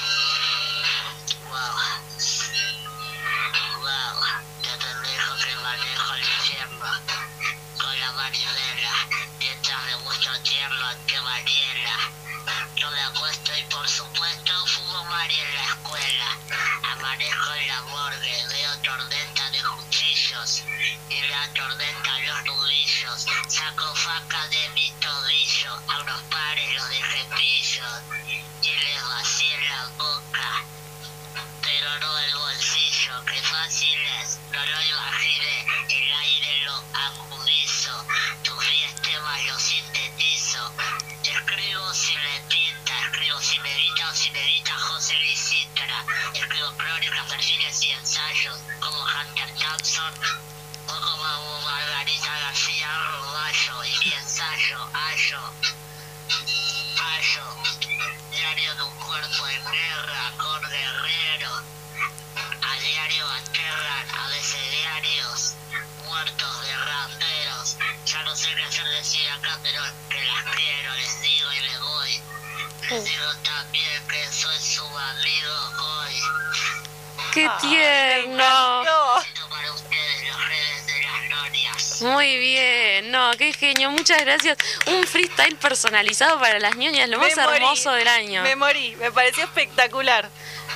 Muy bien, no, qué genio, muchas gracias. Un freestyle personalizado para las ñoñas, lo más morí. hermoso del año. Me morí, me pareció espectacular.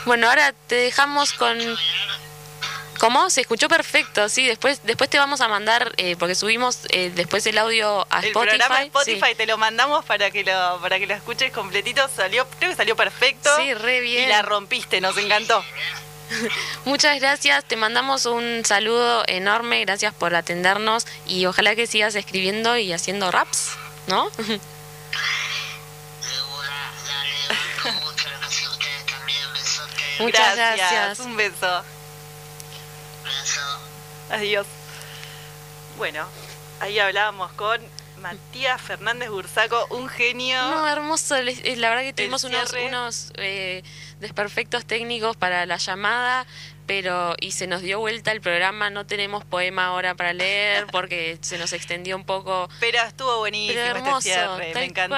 Bueno, ahora te dejamos con... ¿Cómo? Se escuchó perfecto, sí. Después, después te vamos a mandar, eh, porque subimos eh, después el audio a El Spotify. programa sí. Spotify te lo mandamos para que lo para que lo escuches completito. Salió, creo que salió perfecto. Sí, re bien. Y la rompiste, nos encantó. Muchas gracias, te mandamos un saludo enorme, gracias por atendernos y ojalá que sigas escribiendo y haciendo raps, ¿no? Mucho, gracias a ustedes también, besote, Muchas gracias. Un beso. beso. Adiós. Bueno, ahí hablábamos con Matías Fernández Bursaco, un genio. No, hermoso, eh, la verdad que tuvimos unos, unos eh, desperfectos técnicos para la llamada, pero y se nos dio vuelta el programa, no tenemos poema ahora para leer porque se nos extendió un poco. Pero estuvo buenísimo Pero este cierre, me encantó.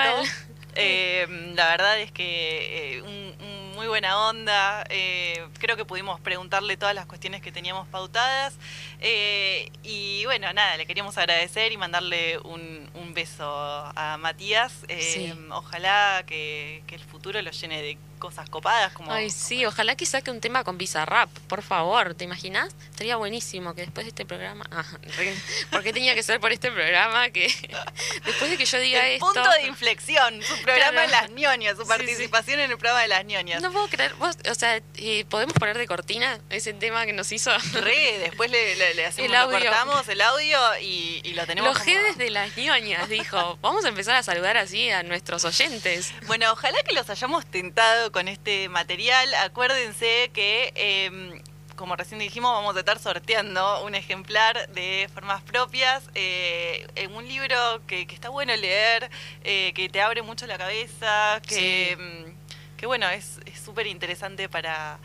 Eh, la verdad es que eh, un- un muy buena onda. eh, creo que pudimos preguntarle todas las cuestiones que teníamos pautadas. eh, y bueno, nada, le queríamos agradecer y mandarle un, un beso a Matías. eh, Sí. Ojalá que, que el futuro lo llene de cosas copadas como Ay, sí, ojalá que saque un tema con Bizarrap, por favor, ¿te imaginas? Estaría buenísimo que después de este programa, ah, re- porque tenía que ser por este programa que después de que yo diga el esto, punto de inflexión, su programa Claro. en las ñoñas, su Sí, participación en el programa de las ñoñas. no puedo creer, vos, o sea, eh, podemos poner de cortina ese tema que nos hizo Re, después le, le- le hacemos, El lo audio. cortamos el audio y, y lo tenemos Los como- jedes de las ñoñas, dijo. Vamos a empezar a saludar así a nuestros oyentes. Bueno, ojalá que los hayamos tentado con este material. Acuérdense que, eh, como recién dijimos, vamos a estar sorteando un ejemplar de formas propias, eh, en un libro que, que está bueno leer, eh, que te abre mucho la cabeza, que, Sí. mm, que bueno, es súper interesante para...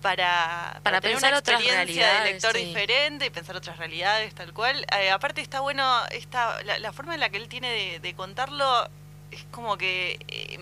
Para, Para tener pensar una otras experiencia de realidades, lector sí. diferente y pensar otras realidades, tal cual. Eh, aparte está bueno, esta, la, la forma en la que él tiene de, de contarlo es como que eh,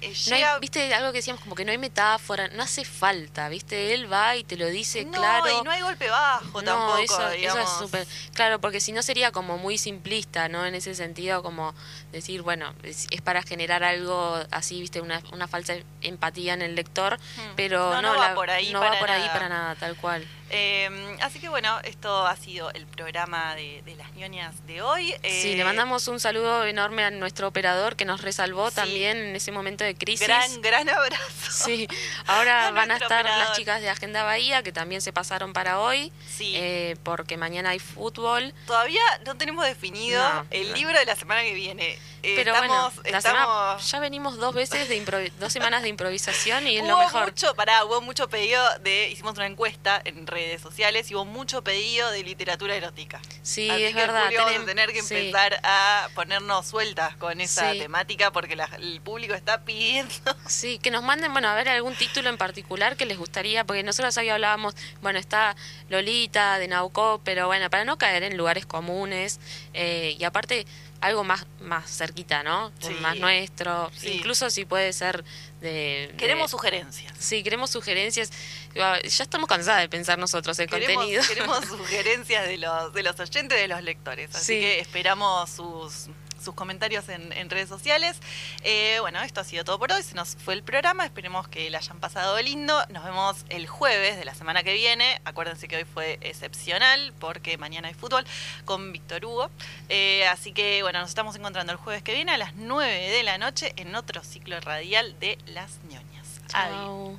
eh, No hay- viste algo que decíamos como que no hay metáfora, no hace falta, viste, él va y te lo dice no, claro. y no hay golpe bajo No, tampoco, eso, eso es súper. Claro, porque si no sería como muy simplista, ¿no? En ese sentido, como decir, bueno, es, es para generar algo así, viste, una, una falsa empatía en el lector, pero Hmm. No, no, no va la- por ahí no va para por ahí nada. para nada, tal cual. Eh, así que bueno, esto ha sido el programa de, de las ñoñas de hoy. sí, Eh, le mandamos un saludo enorme a nuestro operador que nos resalvó Sí. también en ese momento de crisis. Gran, gran abrazo. Sí, ahora A van a estar operador. las chicas de Agenda Bahía que también se pasaron para hoy, Sí. eh, porque mañana hay fútbol. Todavía no tenemos definido No, el no. libro de la semana que viene. Eh, Pero estamos, bueno, la estamos... semana- ya venimos dos veces de dos semanas de improvisación y es lo mejor. mucho, pará, hubo mucho pedido de, hicimos una encuesta en redes sociales y hubo mucho pedido de literatura erótica. Sí, Así es que, verdad. Julio, vamos a tener que sí. empezar a ponernos sueltas con esa Sí. temática porque la- el público está pidiendo. Sí, que nos manden, bueno, a ver algún título en particular que les gustaría, porque nosotros hoy hablábamos, bueno, está Lolita de Naucó, pero bueno, para no caer en lugares comunes eh, y aparte algo más más cerquita, ¿no? Sí. Más nuestro, Sí. incluso si puede ser de... Queremos de- sugerencias. Sí, queremos sugerencias. Ya estamos cansadas de pensar nosotros el Queremos, contenido. queremos sugerencias de los, de los oyentes, de los lectores. Así Sí. que esperamos sus, sus comentarios en, redes sociales. Eh, bueno, esto ha sido todo por hoy. Se nos fue el programa. Esperemos que la hayan pasado lindo. Nos vemos el jueves de la semana que viene. Acuérdense que hoy fue excepcional porque mañana hay fútbol con Víctor Hugo. Eh, así que bueno, nos estamos encontrando el jueves que viene a las 9 de la noche en otro ciclo radial de Las ñoñas. Adiós.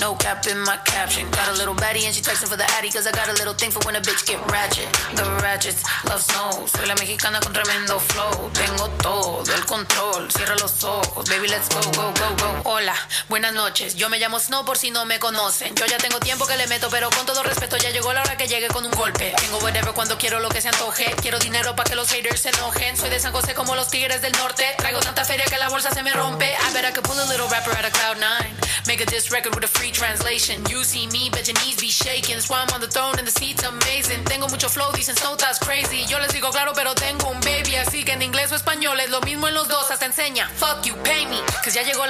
No cap in my caption. Got a little baddie and she texting for the addy cause I got a little thing for when a bitch get ratchet. The ratchets love snow. Soy la mexicana con tremendo flow. Tengo todo el control. Cierra los ojos, baby, let's go, go, go, go. Hola, buenas noches. Yo me llamo Snow por si no me conocen. Yo ya tengo tiempo que le meto, pero con todo respeto ya llegó la hora que llegue con un golpe. Tengo whatever cuando quiero lo que se antoje. Quiero dinero para que los haters se enojen. Soy de San José como los tigres del norte. Traigo tanta feria que la bolsa se me rompe. I bet I could pull a little rapper out of cloud nine. Make a diss record with a free translation. You see me, but your knees be shaking. That's why I'm on the throne and the seat's amazing. Tengo mucho flow, dicen Snow that's crazy. Yo les digo claro, pero tengo un baby. Así que en inglés o español es lo mismo en los dos. Hasta enseña. Fuck you, pay me. Cause ya llegó la